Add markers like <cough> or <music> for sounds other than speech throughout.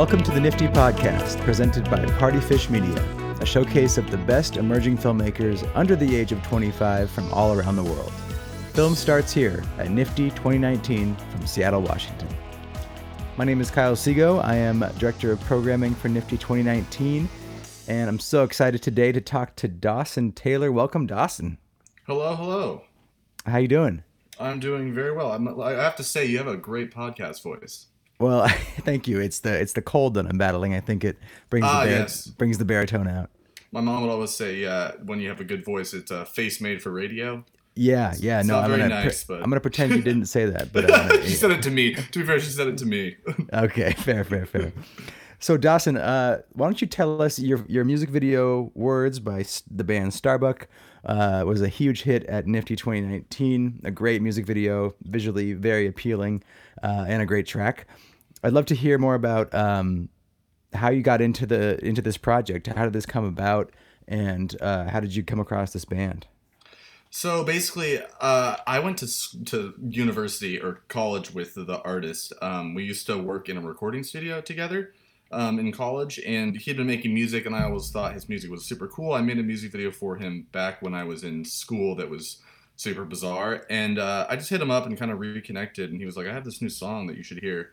Welcome to the NFFTY Podcast, presented by Partyfish Media, a showcase of the best emerging filmmakers under the age of 25 from all around the world. Film starts here at NFFTY 2019 from Seattle, Washington. My name is Kyle Seago. I am Director of Programming for NFFTY 2019, and I'm so excited today to talk to Dawson Taylor. Welcome, Dawson. Hello, hello. How you doing? I'm doing very well. I'm, I have to say, you have a great podcast voice. Well, <laughs> thank you. It's the it's the cold that I'm battling. I think it brings Ah, the bar- yes. brings the baritone out. My mom would always say, uh, when you have a good voice, it's a face made for radio. Yeah, yeah. it's no, I'm gonna nice, pre- but- I'm gonna pretend you didn't say that. But gonna- <laughs> she said it to me. To be fair, she said it to me. <laughs> okay, fair, fair, fair. So Dawson, uh, why don't you tell us your your music video "Words" by the band Starbuck uh, was a huge hit at NFFTY 2019. A great music video, visually very appealing, uh, and a great track. I'd love to hear more about um, how you got into the into this project. How did this come about, and uh, how did you come across this band? So basically, uh, I went to to university or college with the artist. Um, we used to work in a recording studio together um, in college, and he'd been making music, and I always thought his music was super cool. I made a music video for him back when I was in school that was super bizarre, and uh, I just hit him up and kind of reconnected, and he was like, "I have this new song that you should hear."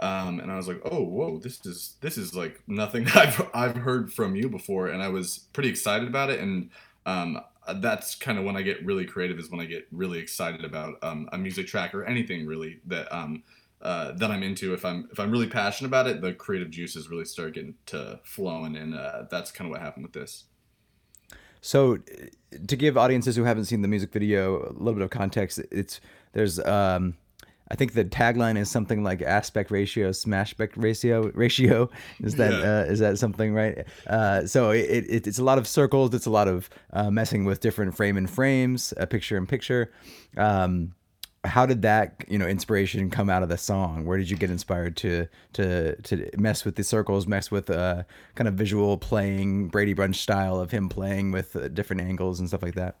Um, and I was like, "Oh, whoa! This is this is like nothing <laughs> I've I've heard from you before," and I was pretty excited about it. And um, that's kind of when I get really creative. Is when I get really excited about um, a music track or anything really that um, uh, that I'm into. If I'm if I'm really passionate about it, the creative juices really start getting to flowing, and uh, that's kind of what happened with this. So, uh, to give audiences who haven't seen the music video a little bit of context, it's there's um, I think the tagline is something like aspect ratio, smash aspect ratio ratio. <laughs> Is that Yeah. uh, is that something right? Uh, so it, it it's a lot of circles. It's a lot of uh, messing with different frame and frames, uh, picture in picture. Um, how did that you know inspiration come out of the song where did you get inspired to to to mess with the circles mess with uh kind of visual playing brady bunch style of him playing with uh, different angles and stuff like that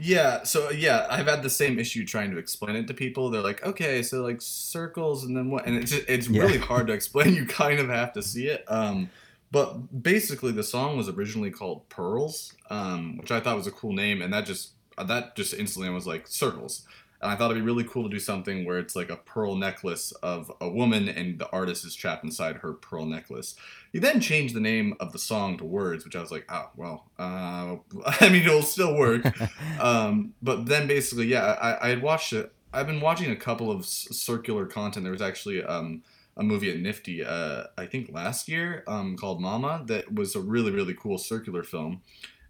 Yeah, so yeah, I've had the same issue trying to explain it to people. They're like, okay, so like circles and then what? And it's it's Yeah. really hard to <laughs> explain. You kind of have to see it. Um, but basically, the song was originally called Pearls, um, which I thought was a cool name, and that just that just instantly was like circles. And I thought it'd be really cool to do something where it's like a pearl necklace of a woman, and the artist is trapped inside her pearl necklace. He then changed the name of the song to Words, which I was like, oh well, uh, <laughs> I mean, it'll still work <laughs> um, but then basically, yeah, I, I had watched it. I've been watching a couple of s- circular content. There was actually um, a movie at NFFTY, uh, I think last year, um, called Mama, that was a really really cool circular film.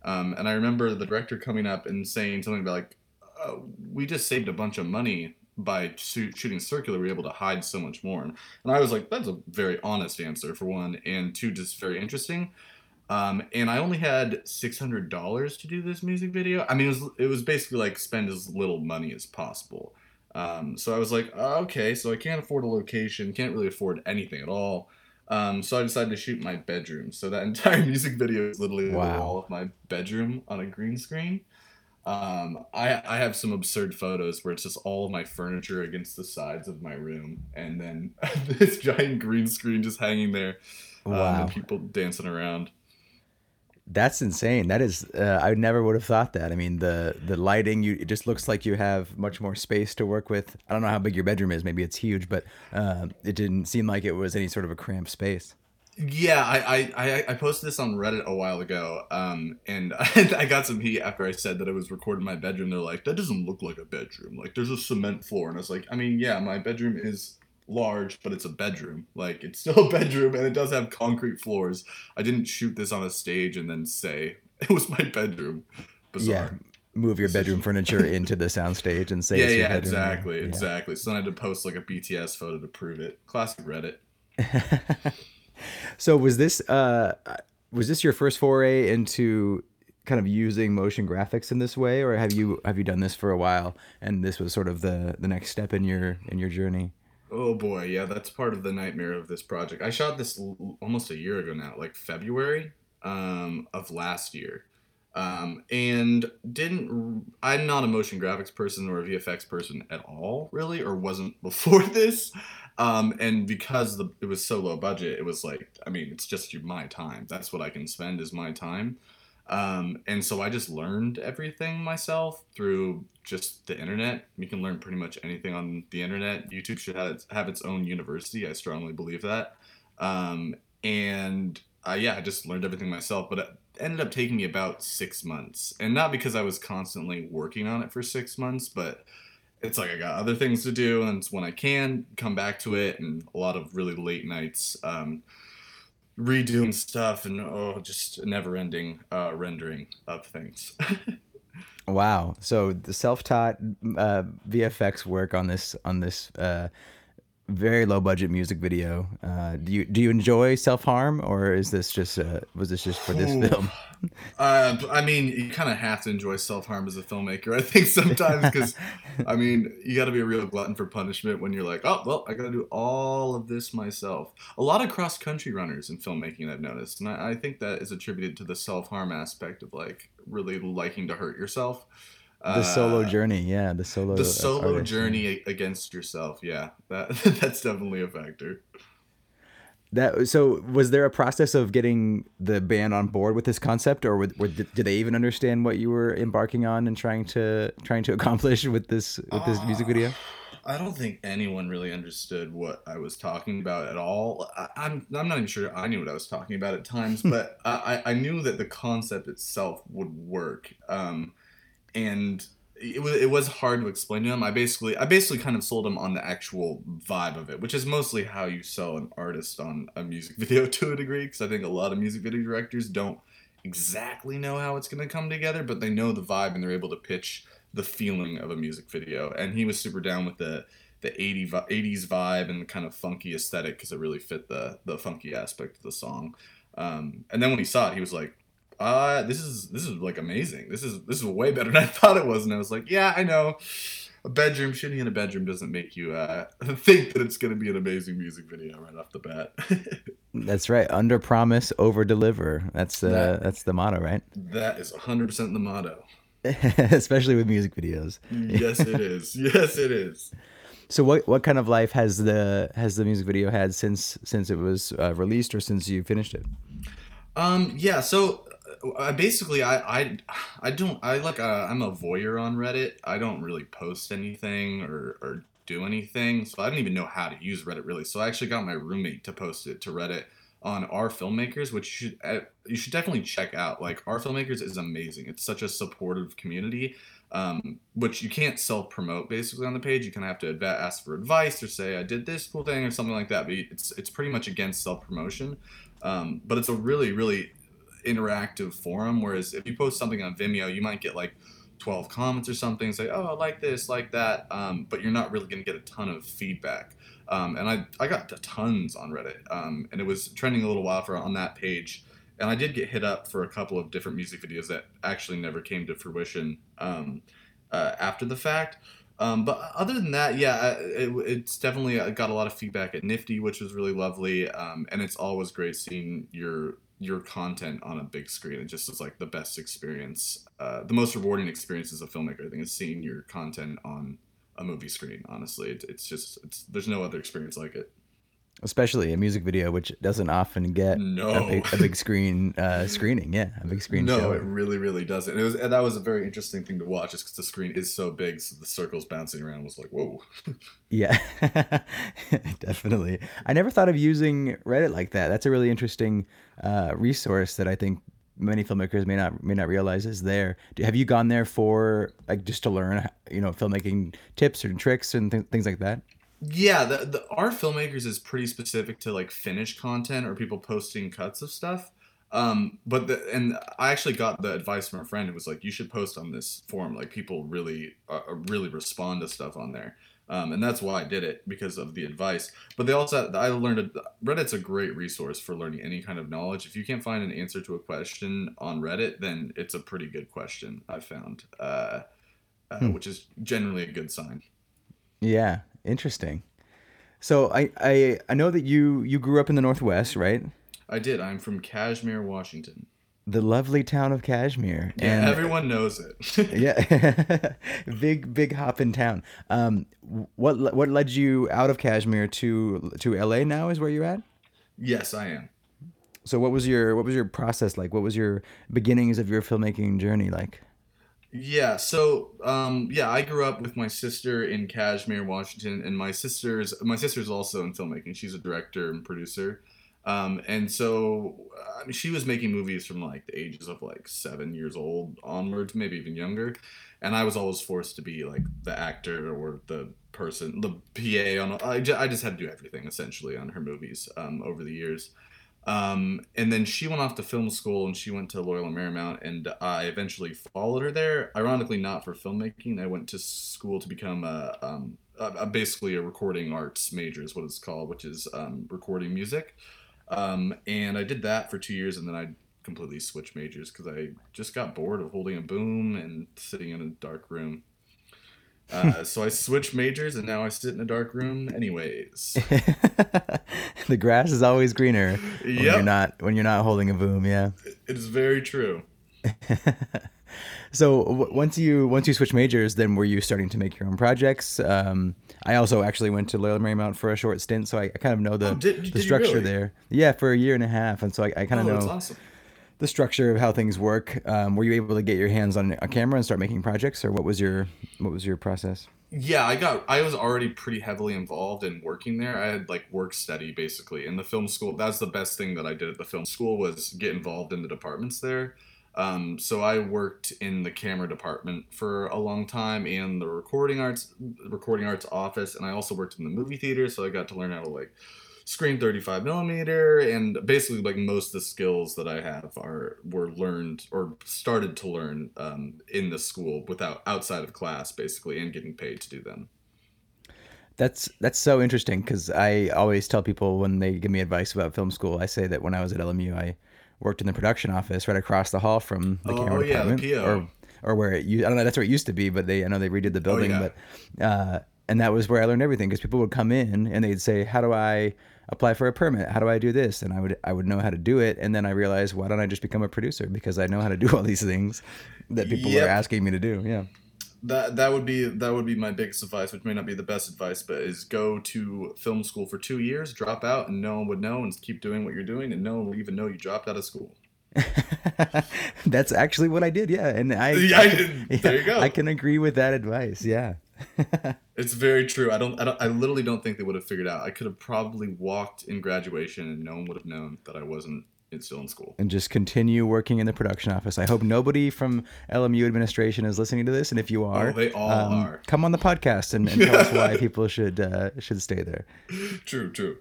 Um, and I remember the director coming up and saying something about like, uh, "We just saved a bunch of money by shoo- shooting circular. We were able to hide so much more." And I was like, "That's a very honest answer for one, and two, just very interesting." Um, and I only had six hundred dollars to do this music video. I mean, it was it was basically like spend as little money as possible. Um, so I was like, "Oh, okay, so I can't afford a location, can't really afford anything at all. Um, so I decided to shoot my bedroom. So that <laughs> entire music video is literally Wow. the wall of my bedroom on a green screen. Um, I I have some absurd photos where it's just all of my furniture against the sides of my room, and then <laughs> this giant green screen just hanging there, um, Wow. and people dancing around. that's insane. That is uh, i never would have thought that. I mean the the lighting you it just looks like you have much more space to work with. I don't know how big your bedroom is. Maybe it's huge but uh, it didn't seem like it was any sort of a cramped space Yeah, I, I, I, I posted this on Reddit a while ago, um, and <laughs> I got some heat after I said that I was recording in my bedroom. They're like, that doesn't look like a bedroom. Like, there's a cement floor. And I was like, I mean, yeah, my bedroom is large, but it's a bedroom. Like, it's still <laughs> a bedroom, and it does have concrete floors. I didn't shoot this on a stage and then say <laughs> it was my bedroom. Bizarre. yeah move your bedroom furniture into the soundstage and say Yeah, it's your yeah, bedroom. exactly, Yeah. exactly. So then I had to post like a BTS photo to prove it. Classic Reddit. So was this uh was this your first foray into kind of using motion graphics in this way or have you have you done this for a while and this was sort of the the next step in your in your journey Oh boy, yeah, that's part of the nightmare of this project. I shot this l- almost a year ago now, like February um, of last year, um, and didn't. I'm not a motion graphics person or a VFX person at all, really, or wasn't <laughs> before this. Um, and because the it was so low budget, it was like, I mean, it's just my time. That's what I can spend is my time. Um, and so I just learned everything myself through just the internet. You can learn pretty much anything on the internet. YouTube should have its, have its own university. I strongly believe that. Um, and uh, yeah, I just learned everything myself. But it ended up taking me about six months, and not because I was constantly working on it for six months, but it's like I got other things to do, and when I can come back to it, and a lot of really late nights. Um, redoing stuff and oh just never ending uh, rendering of things <laughs> wow so the self-taught uh, vfx work on this on this uh, very low budget music video uh, do you do you enjoy self-harm or is this just uh, was this just for this film uh, <laughs> I mean, you kind of have to enjoy self harm as a filmmaker, I think, sometimes, because, I <laughs> mean, you got to be a real glutton for punishment when you're like, oh, well, I got to do all of this myself. A lot of cross country runners in filmmaking, I've noticed. And I, I think that is attributed to the self harm aspect of, like, really liking to hurt yourself. The solo Uh, journey yeah the solo the uh, solo artist, journey against yourself, yeah, <laughs> that that's definitely a factor. That so was there a process of getting the band on board with this concept, or were, were, did they even understand what you were embarking on and trying to trying to <laughs> accomplish with this with this music video? I don't think anyone really understood what I was talking about at all. I, I'm I'm not even sure I knew what I was talking about at times, <laughs> but I, I I knew that the concept itself would work. Um, and it was it was hard to explain to him. I basically I basically kind of sold him on the actual vibe of it, which is mostly how you sell an artist on a music <laughs> video to a degree. Because I think a lot of music video directors don't exactly know how it's going to come together, but they know the vibe and they're able to pitch the feeling of a music video. And he was super down with the the 80 vi- 80s vibe and the kind of funky aesthetic because it really fit the the funky aspect of the song. Um, and then when he saw it, he was like, uh, this is this is like amazing. This is this is way better <laughs> than I thought it was. And I was like, yeah, I know. A bedroom shooting in a bedroom doesn't make you uh, <laughs> think that it's going to be an amazing music video right off the bat. <laughs> That's right. Under promise, over deliver. That's uh, That- that's the motto, right? that is 100% the motto. Especially with music videos. Yes, it is. Yes, it is. So what what kind of life has the has the music video had since since it was uh, released or since you finished it? Um, yeah, so I basically I I I don't I like uh, I'm a voyeur on Reddit. I don't really post anything or or do anything, so I don't even know how to use Reddit really. So I actually got my roommate to post it to Reddit on our filmmakers, which you should uh, you should definitely check out. Like our filmmakers is amazing. It's such a supportive community, um, which you can't self promote basically on the page. You kind of have to adv- ask for advice or say I did this cool thing or something like that. But it's it's pretty much against self promotion. Um, but it's a really really interactive forum. Whereas if you post something on Vimeo, you might get like 12 comments or something, say, oh, I like this, like that, um, but you're not really going to get a ton of feedback. Um, and I, I got tons on Reddit, um, and it was trending a little while for on that page. And I did get hit up for a couple of different music videos that actually never came to fruition um, uh, after the fact. Um, but other than that, yeah, it, it's definitely got a lot of feedback at NFFTY, which was really lovely. Um, and it's always great seeing your your content on a big screen. It just is like the best experience, uh, the most rewarding experience as a filmmaker. I think is seeing your content on a movie screen. Honestly, it, it's just it's there's no other experience like it. Especially a music video, which doesn't often get No. a, big, a big screen uh, screening. Yeah, a big screen no, show. it really, really doesn't. It was, and that was a very interesting thing to watch, just because the screen is so big, so the circles bouncing around was like, whoa. <laughs> Yeah, <laughs> definitely. I never thought of using Reddit like that. That's a really interesting uh, resource that I think many filmmakers may not may not realize is there. Do, have you gone there for like just to learn, you know, filmmaking tips and tricks and th- things like that? Yeah, the, the our filmmakers is pretty specific to like finished content or people posting cuts of stuff. Um, but the and I actually got the advice from a friend who was like, you should post on this forum. Like people really uh, really respond to stuff on there. Um, and that's why I did it because of the advice. But they also I learned Reddit's a great resource for learning any kind of knowledge. If you can't find an answer to a question on Reddit, then it's a pretty good question. I found, uh, uh, Hmm. which is generally a good sign. Yeah, interesting. So I, I I know that you you grew up in the Northwest, right? I did. I'm from Cashmere, Washington. the lovely town of Cashmere. Yeah, and everyone knows it. <laughs> yeah, <laughs> big big hop in town. Um, what what led you out of Cashmere to to LA? Now is where you're at. yes, I am. So what was your what was your process like? What was your beginnings of your filmmaking journey like? Yeah, so um, yeah, I grew up with my sister in Cashmere, Washington, and my sister's my sister's also in filmmaking. She's a director and producer, um, and so I mean, she was making movies from like the ages of like seven years old onwards, maybe even younger, and I was always forced to be like the actor or the person, the PA on. I just, I just had to do everything essentially on her movies um, over the years. Um, and then she went off to film school and she went to Loyola Marymount, and I eventually followed her there. Ironically, not for filmmaking. I went to school to become a, um, a, basically a recording arts major, is what it's called, which is um, recording music. Um, and I did that for two years, and then I completely switched majors because I just got bored of holding a boom and sitting in a dark room. Uh, so I switched majors, and now I sit in a dark room. Anyways, <laughs> the grass is always greener when you're not when you're not holding a boom. Yeah. it is very true. <laughs> So w- once you once you switch majors, then were you starting to make your own projects? Um, I also actually went to Loyola Marymount for a short stint, so I, I kind of know the Oh, did- did the you structure really? there. Yeah, for a year and a half, and so I, I kind of Oh, know that's awesome. The structure of how things work. Um, were you able to get your hands on a camera and start making projects, or what was your what was your process? Yeah, I got. I was already pretty heavily involved in working there. I had like work study basically in the film school. That's the best thing that I did at the film school was get involved in the departments there. Um, so I worked in the camera department for a long time and the recording arts recording arts office, and I also worked in the movie theater. So I got to learn how to like screen 35 millimeter and basically like most of the skills that I have are were learned or started to learn um, in the school without outside of class basically and getting paid to do them. That's that's so interesting because I always tell people when they give me advice about film school, I say that when I was at LMU, I worked in the production office right across the hall from the Oh, camera yeah, the department, PO. or or where it I don't know that's where it used to be, but they I know they redid the building, Oh, yeah. but uh, and that was where I learned everything because people would come in and they'd say, "How do I apply for a permit? How do I do this?" And I would I would know how to do it, and then I realized, why don't I just become a producer because I know how to do <laughs> all these things that people Yep. were asking me to do. Yeah. That that would be that would be my biggest advice, which may not be the best advice, but is go to film school for two years, drop out, and no one would know, and keep doing what you're doing, and no one would even know you dropped out of school. <laughs> That's actually what I did, yeah. And I, Yeah, I there you go. <laughs> I can agree with that advice. Yeah. <laughs> It's very true. I don't, I don't. I literally don't think they would have figured out. I could have probably walked in graduation, and no one would have known that I wasn't in, still in school. and just continue working in the production office. I hope nobody from LMU administration is listening to this, and if you are, Oh, they all um, are. Come on the podcast and, and tell us why <laughs> people should uh, should stay there. True, true.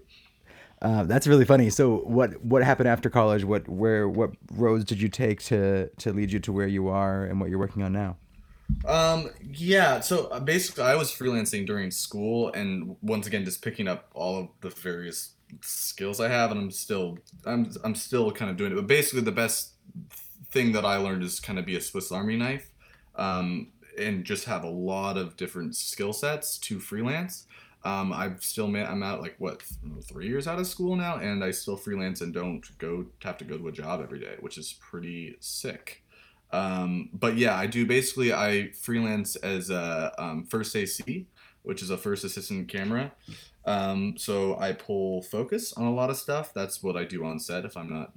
Uh, that's really funny. So, what what happened after college? What where what roads did you take to to lead you to where you are and what you're working on now? Um, yeah, so uh, basically, I was freelancing during school, and once again, just picking up all of the various skills I have, and I'm still, I'm, I'm still kind of doing it. But basically, the best thing that I learned is kind of be a Swiss Army knife, um, and just have a lot of different skill sets to freelance. Um, I've still made, I'm out like what three years out of school now, and I still freelance and don't go have to go to a job every day, which is pretty sick. Um, but yeah, I do basically I freelance as a um, first AC, which is a first assistant camera. Um, so I pull focus on a lot of stuff. That's what I do on set if I'm not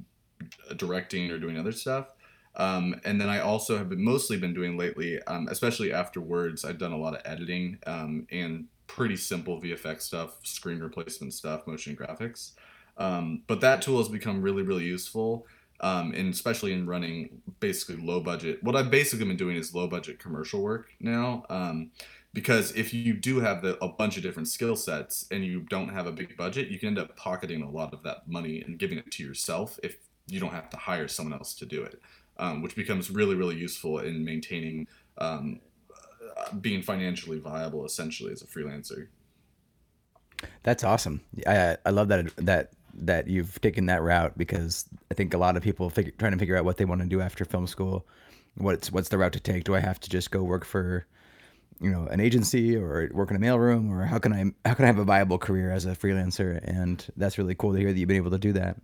directing or doing other stuff. Um, and then I also have been mostly been doing lately, um, especially afterwards. I've done a lot of editing um, and pretty simple VFX stuff, screen replacement stuff, motion graphics. Um, but that tool has become really, really useful um, and especially in running basically low budget. What I've basically been doing is low budget commercial work now, um, because if you do have the, a bunch of different skill sets and you don't have a big budget, you can end up pocketing a lot of that money and giving it to yourself if you don't have to hire someone else to do it, um, which becomes really really useful in maintaining um, being financially viable essentially as a freelancer. That's awesome. I I love that that that you've taken that route because I think a lot of people trying to figure out what they want to do after film school. What's what's the route to take? Do I have to just go work for, you know, an agency or work in a mailroom, or how can I how can I have a viable career as a freelancer? And that's really cool to hear that you've been able to do that.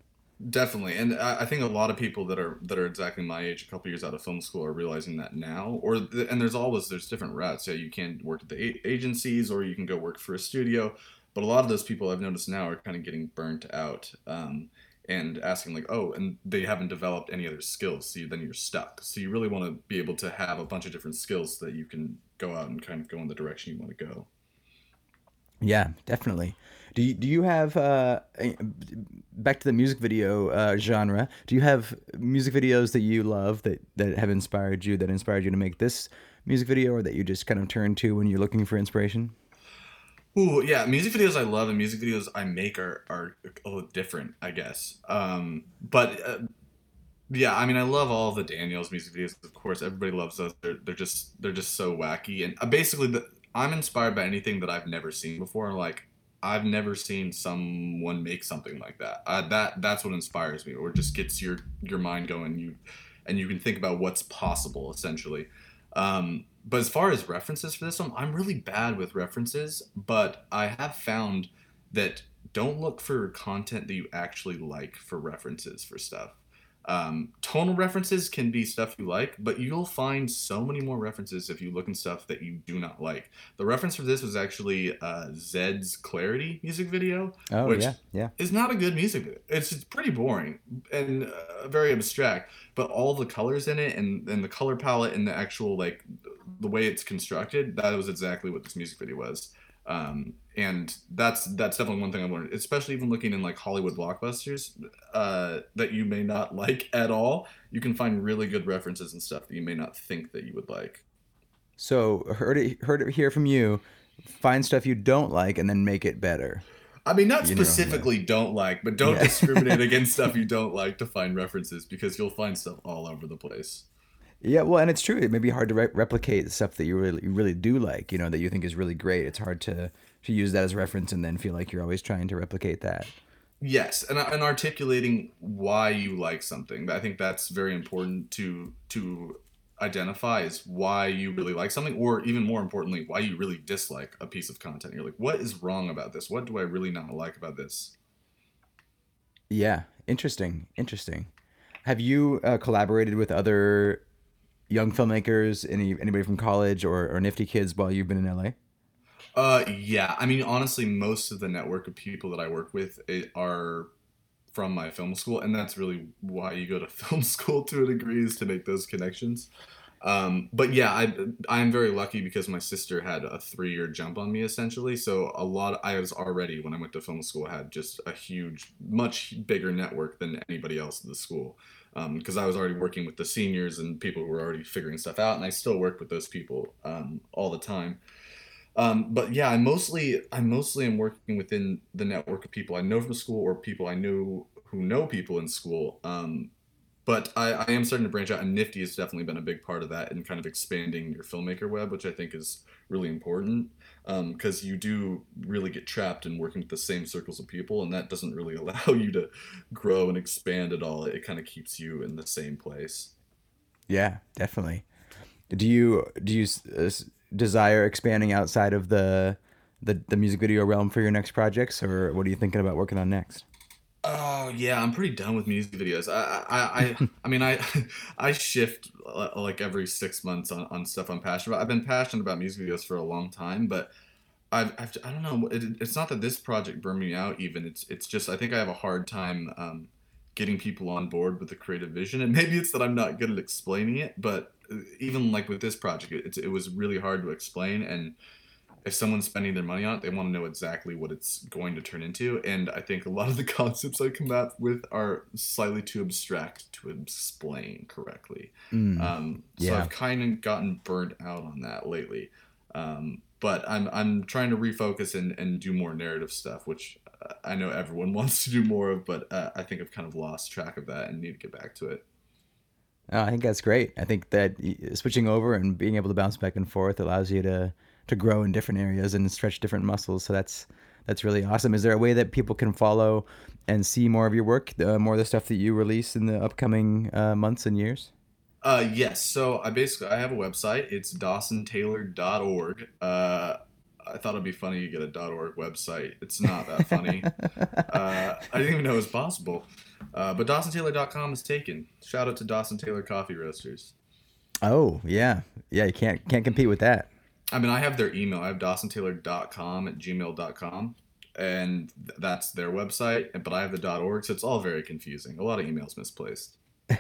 Definitely, and I, I think a lot of people that are that are exactly my age, a couple years out of film school, are realizing that now. Or and there's always there's different routes. Yeah, you can work at the agencies, or you can go work for a studio. But a lot of those people I've noticed now are kind of getting burnt out um, and asking like, oh, and they haven't developed any other skills. So you, then you're stuck. So you really want to be able to have a bunch of different skills so that you can go out and kind of go in the direction you want to go. Yeah, definitely. Do you, do you have uh, back to the music video uh, genre? Do you have music videos that you love that that have inspired you that inspired you to make this music video, or that you just kind of turn to when you're looking for inspiration? Ooh, yeah, music videos I love and music videos I make are are a little different, I guess. Um, but uh, yeah, I mean, I love all the Daniels music videos. Of course, everybody loves those. They're they're just they're just so wacky, and uh, basically, the, I'm inspired by anything that I've never seen before. Like I've never seen someone make something like that. Uh, that that's what inspires me, or just gets your your mind going. You and you can think about what's possible essentially. Um, but as far as references for this one, I'm really bad with references. But I have found that don't look for content that you actually like for references for stuff. Um, tonal references can be stuff you like, but you'll find so many more references if you look in stuff that you do not like. The reference for this was actually uh, Zedd's Clarity music video, Oh which yeah, yeah. is not a good music video. It's, it's pretty boring and uh, very abstract, but all the colors in it and, and the color palette and the actual, like, the way it's constructed, that was exactly what this music video was. Um, and that's that's definitely one thing I've learned, especially even looking in like Hollywood blockbusters uh, that you may not <laughs> like at all. You can find really good references and stuff that you may not think that you would like. So heard it heard it here from you. Find stuff you don't like and then make it better. I mean, not You know, yeah. specifically don't like, but don't Yeah. discriminate <laughs> against stuff you don't like to find references because you'll find stuff all over the place. Yeah, well, and it's true. It may be hard to re- replicate stuff that you really you really do like, you know, that you think is really great. It's hard to to use that as reference and then feel like you're always trying to replicate that. Yes, and, and articulating why you like something. I think that's very important to to identify is why you really like something, or even more importantly, why you really dislike a piece of content. You're like, what is wrong about this? What do I really not like about this? Yeah, interesting, interesting. Have you uh, collaborated with other young filmmakers, any anybody from college or, or NFFTY kids while you've been in LA? Uh, yeah. I mean, honestly, most of the network of people that I work with are from my film school, and that's really why you go to <laughs> film school to a degree is to make those connections. Um, but yeah, I I'm very lucky because my sister had a three year jump on me essentially. So a lot of, I was already when I went to film school had just a huge, much bigger network than anybody else in the school. Because I was already working with the seniors and people who were already figuring stuff out, and I still work with those people um, all the time. Um, but yeah, I mostly I mostly am working within the network of people I know from school or people I know who know people in school. Um, but I, I am starting to branch out, and NFFTY has definitely been a big part of that in kind of expanding your filmmaker web, which I think is really important because you do really get trapped in working with the same circles of people, and that doesn't really <laughs> allow you to grow and expand at all. It kind of keeps you in the same place. Yeah, definitely. Do you do you uh, desire expanding outside of the, the the music video realm for your next projects, or what are you thinking about working on next? Oh yeah, I'm pretty done with music videos. I I I, I <laughs> mean I <laughs> I shift uh, like every six months on, on stuff I'm passionate about. I've been passionate about music videos for a long time, but I've, I've I don't know. It, it's not that this project burned me out. Even it's it's just I think I have a hard time um, getting people on board with the creative vision, and <laughs> maybe it's that I'm not good at explaining it. But uh, even like with this project, it, it was really hard to explain and if someone's spending their money on it, they want to know exactly what it's going to turn into. And I think a lot of the <laughs> concepts I come up with are slightly too abstract to explain correctly. Mm, Um, so yeah. I've kind of gotten burnt out on that lately. Um, but I'm I'm trying to refocus and, and do more narrative stuff, which uh, I know everyone <laughs> wants to do more of, but uh, I think I've kind of lost track of that and need to get back to it. Oh, I think that's great. I think that switching over and being able to bounce back and forth allows you to to grow in different areas and stretch different muscles. So that's that's really awesome. Is there a way that people can follow and see more of your work, uh, more of the stuff that you release in the upcoming uh, months and years? Uh, yes. So I basically I have a website. It's dawsontaylor.org. Uh, I thought it'd be funny to get a .org website. It's not that funny. <laughs> uh, I didn't even know it was possible. Uh, but DawsonTaylor.com is taken. Shout out to Dawson Taylor Coffee Roasters. Oh yeah, yeah. You can't can't compete with that. I mean, I have their email. I have DawsonTaylor.com at gmail.com, and that's their website. But I have the .org, so it's all very confusing. A lot of emails misplaced. <laughs>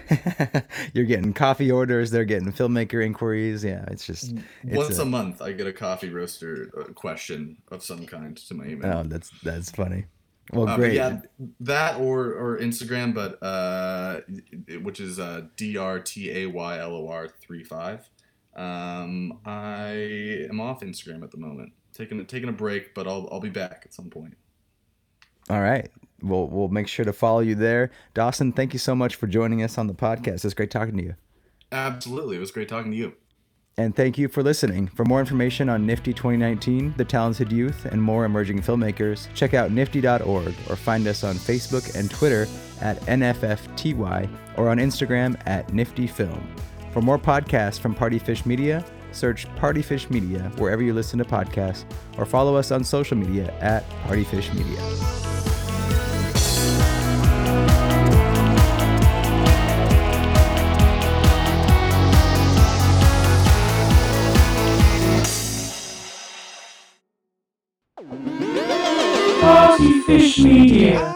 You're getting coffee orders. They're getting filmmaker inquiries. Yeah, it's just it's Once a, month, I get a coffee roaster uh, question of some kind to my email. Oh, that's that's funny. Well, Uh, great. yeah, that or or Instagram, but uh, which is uh, D R T A Y L O R three five. Um, I am off Instagram at the moment, taking taking a break, but I'll I'll be back at some point. All right. We'll we'll make sure to follow you there. Dawson, thank you so much for joining us on the podcast. It's great talking to you. Absolutely, it was great talking to you. And thank you for listening. For more information on NFFTY 2019, the talented youth, and more emerging filmmakers, check out nifty.org or find us on Facebook and Twitter at NFFTY or on Instagram at NiftyFilm. For more podcasts from Partyfish Media, search Partyfish Media wherever you listen to podcasts or follow us on social media at Partyfish Media. Partyfish Media.